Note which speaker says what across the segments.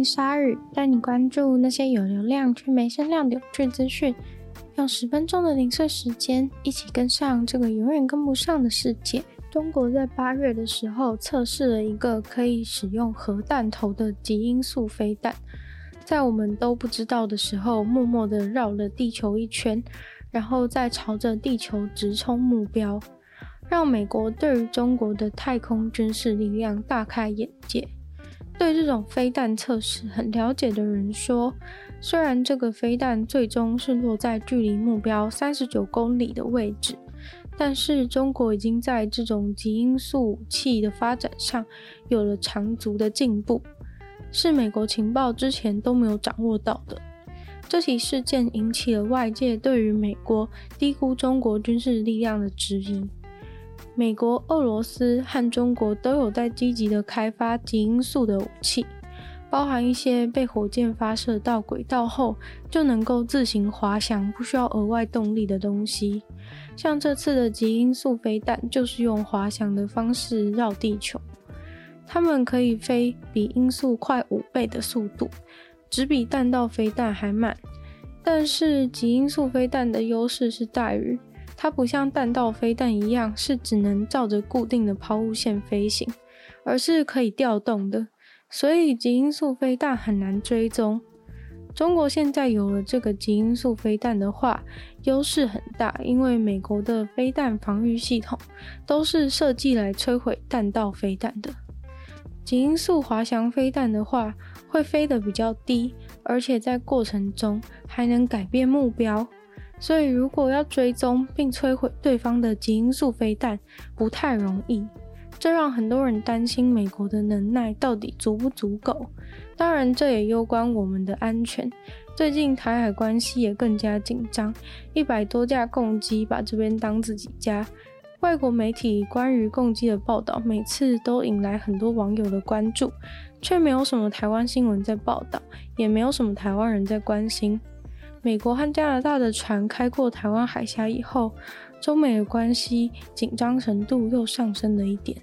Speaker 1: 欢迎光临鲨语，带你关注那些有流量却没声量的有趣资讯。用十分钟的零碎时间，一起跟上这个永远跟不上的世界。中国在八月的时候测试了一个可以使用核弹头的极音速飞弹，在我们都不知道的时候，默默地绕了地球一圈，然后再朝着地球直冲目标，让美国对于中国的太空军事力量大开眼界。对这种飞弹测试很了解的人说，虽然这个飞弹最终是落在距离目标三十九公里的位置。但是中国已经在这种极音速武器的发展上有了长足的进步，是美国情报之前都没有掌握到的。这起事件引起了外界对于美国低估中国军事力量的质疑。美国、俄罗斯和中国都有在积极的开发极音速的武器。包含一些被火箭发射到轨道后就能够自行滑翔，不需要额外动力的东西。像这次的极音速飞弹就是用滑翔的方式绕地球。它们可以飞比音速快五倍的速度，只比弹道飞弹还慢。但是极音速飞弹的优势是在于，它不像弹道飞弹一样是只能照着固定的抛物线飞行，而是可以调动的。所以极音速飞弹很难追踪。中国现在有了这个极音速飞弹的话，优势很大，因为美国的飞弹防御系统都是设计来摧毁弹道飞弹的。极音速滑翔飞弹的话，会飞得比较低，而且在过程中还能改变目标，所以如果要追踪并摧毁对方的极音速飞弹，不太容易。这让很多人担心美国的能耐到底足不足够。当然，这也攸关我们的安全。最近台海关系也更加紧张，一百多架共机把这边当自己家。外国媒体关于共机的报道，每次都引来很多网友的关注，却没有什么台湾新闻在报道，也没有什么台湾人在关心。美国和加拿大的船开过台湾海峡以后，中美的关系紧张程度又上升了一点。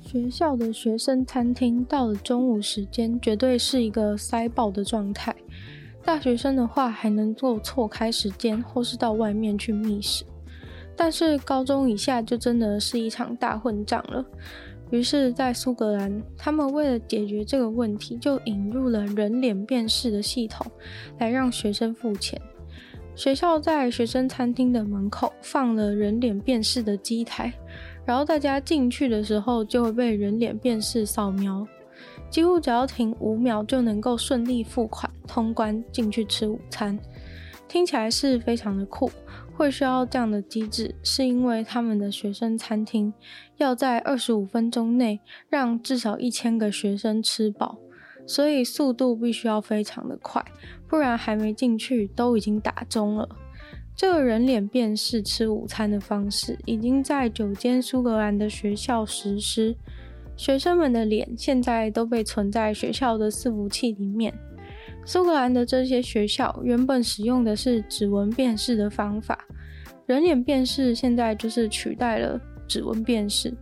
Speaker 1: 学校的学生餐厅到了中午时间，绝对是一个塞爆的状态。大学生的话，还能够错开时间，或是到外面去觅食。但是高中以下就真的是一场大混战了。于是，在苏格兰，他们为了解决这个问题，就引入了人脸辨识的系统，来让学生付钱。学校在学生餐厅的门口放了人脸辨识的机台。然后大家进去的时候就会被人脸辨识扫描，几乎只要停五秒就能够顺利付款通关进去吃午餐，听起来是非常的酷。会需要这样的机制，是因为他们的学生餐厅要在二十五分钟内让至少一千个学生吃饱，所以速度必须要非常的快，不然还没进去都已经打钟了。这个人脸辨识吃午餐的方式已经在九间苏格兰的学校实施，学生们的脸现在都被存在学校的伺服器里面。苏格兰的这些学校原本使用的是指纹辨识的方法，人脸辨识现在就是取代了指纹辨识。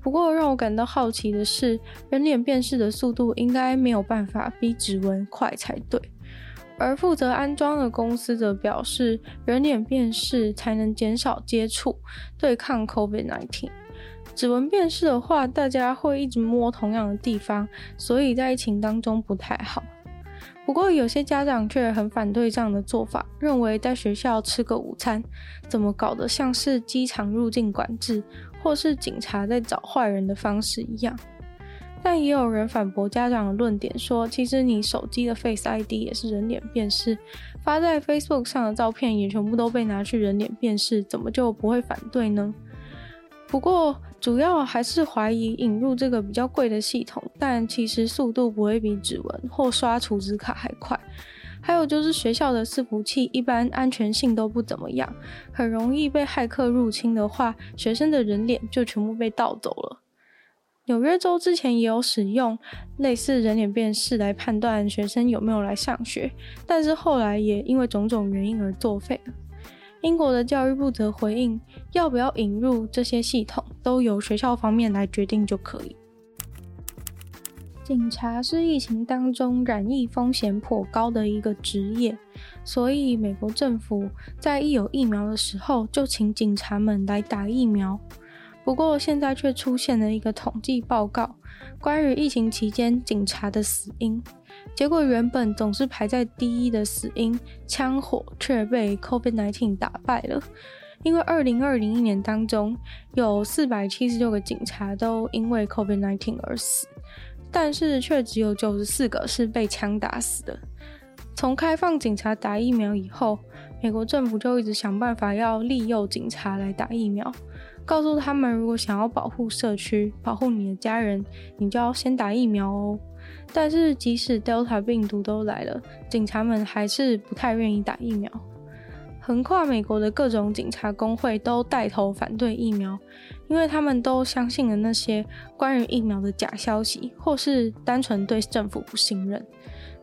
Speaker 1: 不过让我感到好奇的是，人脸辨识的速度应该没有办法比指纹快才对。而负责安装的公司则表示，人脸辨识才能减少接触，对抗 COVID-19。指纹辨识的话，大家会一直摸同样的地方，所以在疫情当中不太好。不过有些家长却很反对这样的做法，认为在学校吃个午餐，怎么搞得像是机场入境管制，或是警察在找坏人的方式一样。但也有人反驳家长的论点，说其实你手机的 Face ID 也是人脸辨识，发在 Facebook 上的照片也全部都被拿去人脸辨识，怎么就不会反对呢？不过主要还是怀疑引入这个比较贵的系统，但其实速度不会比指纹或刷储值卡还快。还有就是学校的伺服器一般安全性都不怎么样，很容易被骇客入侵的话，学生的人脸就全部被盗走了。纽约州之前也有使用类似人脸辨识来判断学生有没有来上学，但是后来也因为种种原因而作废了。英国的教育部则回应，要不要引入这些系统，都由学校方面来决定就可以。警察是疫情当中染疫风险颇高的一个职业，所以美国政府在一有疫苗的时候就请警察们来打疫苗。不过现在却出现了一个统计报告，关于疫情期间警察的死因，结果原本总是排在第一的死因枪火却被 COVID-19 打败了，因为二零二零一年当中有四百七十六个警察都因为 COVID-19 而死。但是却只有九十四个是被枪打死的。从开放警察打疫苗以后，美国政府就一直想办法要利诱警察来打疫苗，告诉他们如果想要保护社区、保护你的家人，你就要先打疫苗哦。但是即使 Delta 病毒都来了，警察们还是不太愿意打疫苗。横跨美国的各种警察工会都带头反对疫苗，因为他们都相信了那些关于疫苗的假消息，或是单纯对政府不信任。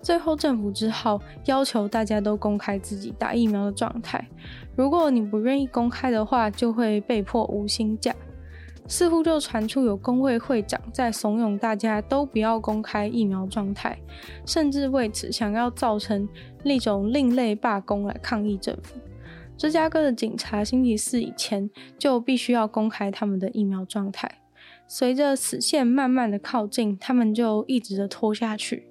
Speaker 1: 最后，政府只好要求大家都公开自己打疫苗的状态。如果你不愿意公开的话，就会被迫无薪假。似乎就传出有工会会长在怂恿大家都不要公开疫苗状态，甚至为此想要造成一种另类罢工来抗议政府。芝加哥的警察星期四以前就必须要公开他们的疫苗状态，随着死线慢慢的靠近，他们就一直的拖下去。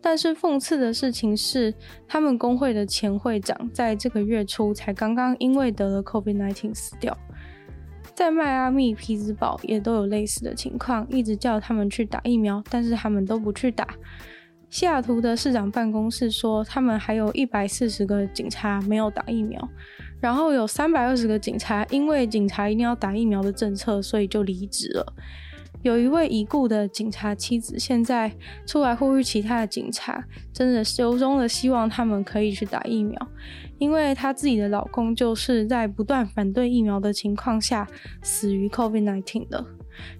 Speaker 1: 但是讽刺的事情是，他们工会的前会长在这个月初才刚刚因为得了 COVID-19 死掉。在迈阿密、匹兹堡也都有类似的情况，一直叫他们去打疫苗，但是他们都不去打。西雅图的市长办公室说，他们还有一百四十个警察没有打疫苗，然后有三百二十个警察因为警察一定要打疫苗的政策，所以就离职了。有一位已故的警察妻子现在出来呼吁其他的警察，真的由衷的希望他们可以去打疫苗，因为她自己的老公就是在不断反对疫苗的情况下死于 COVID-19 的。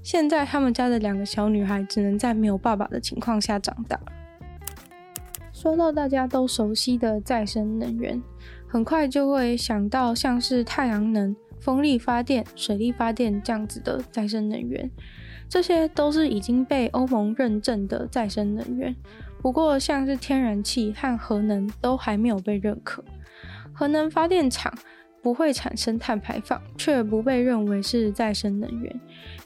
Speaker 1: 现在他们家的两个小女孩只能在没有爸爸的情况下长大。说到大家都熟悉的再生能源，很快就会想到像是太阳能、风力发电、水力发电这样子的再生能源，这些都是已经被欧盟认证的再生能源。不过，像是天然气和核能都还没有被认可。核能发电厂不会产生碳排放，却不被认为是再生能源。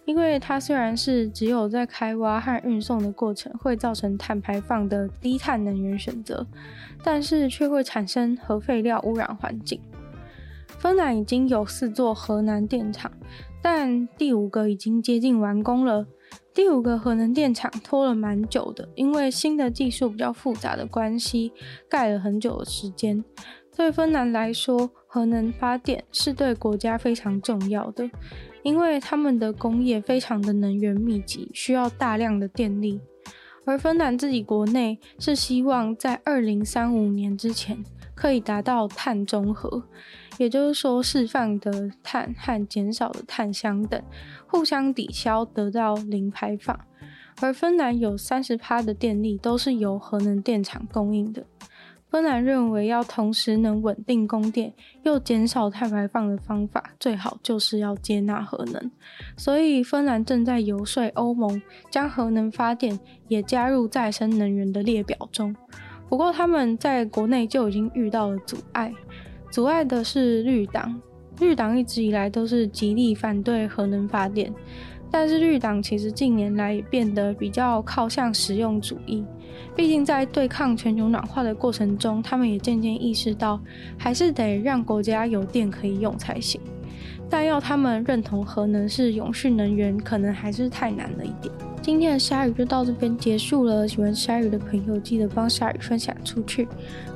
Speaker 1: 因为它虽然是只有在开挖和运送的过程会造成碳排放的低碳能源选择，但是却会产生核废料污染环境。芬兰已经有四座核能电厂，但第五个已经接近完工了。第五个核能电厂拖了蛮久的，因为新的技术比较复杂的关系，盖了很久的时间。对芬兰来说，核能发电是对国家非常重要的。因为他们的工业非常的能源密集，需要大量的电力，而芬兰自己国内是希望在二零三五年之前可以达到碳中和，也就是说释放的碳和减少的碳相等，互相抵消，得到零排放。而芬兰有三十趴的电力都是由核能电厂供应的。芬兰认为，要同时能稳定供电又减少碳排放的方法，最好就是要接纳核能。所以，芬兰正在游说欧盟将核能发电也加入再生能源的列表中。不过，他们在国内就已经遇到了阻碍，阻碍的是绿党。绿党一直以来都是极力反对核能发电，但是绿党其实近年来也变得比较靠向实用主义。毕竟，在对抗全球暖化的过程中，他们也渐渐意识到，还是得让国家有电可以用才行。但要他们认同核能是永续能源，可能还是太难了一点。今天的鲨鱼就到这边结束了。喜欢鲨鱼的朋友，记得帮鲨鱼分享出去。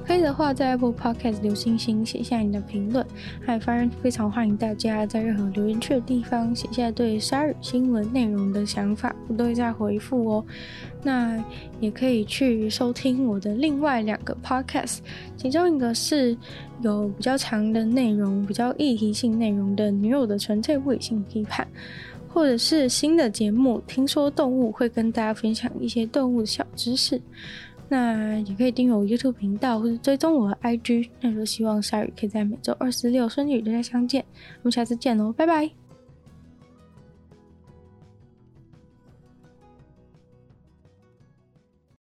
Speaker 1: 可以的话，在 Apple Podcast 留星星，写下你的评论。还发现非常欢迎大家在任何留言区的地方写下对鲨鱼新闻内容的想法，我都会再回复哦。那也可以去收听我的另外两个 Podcast，其中一个是有比较长的内容、比较议题性内容的《女友的纯粹物理性批判》。或者是新的节目，听说动物会跟大家分享一些动物的小知识。那也可以订阅我 YouTube 频道，或者追踪我的 IG。那就希望鲨鱼可以在每周二、十、六顺利与大家相见。我们下次见喽，拜拜。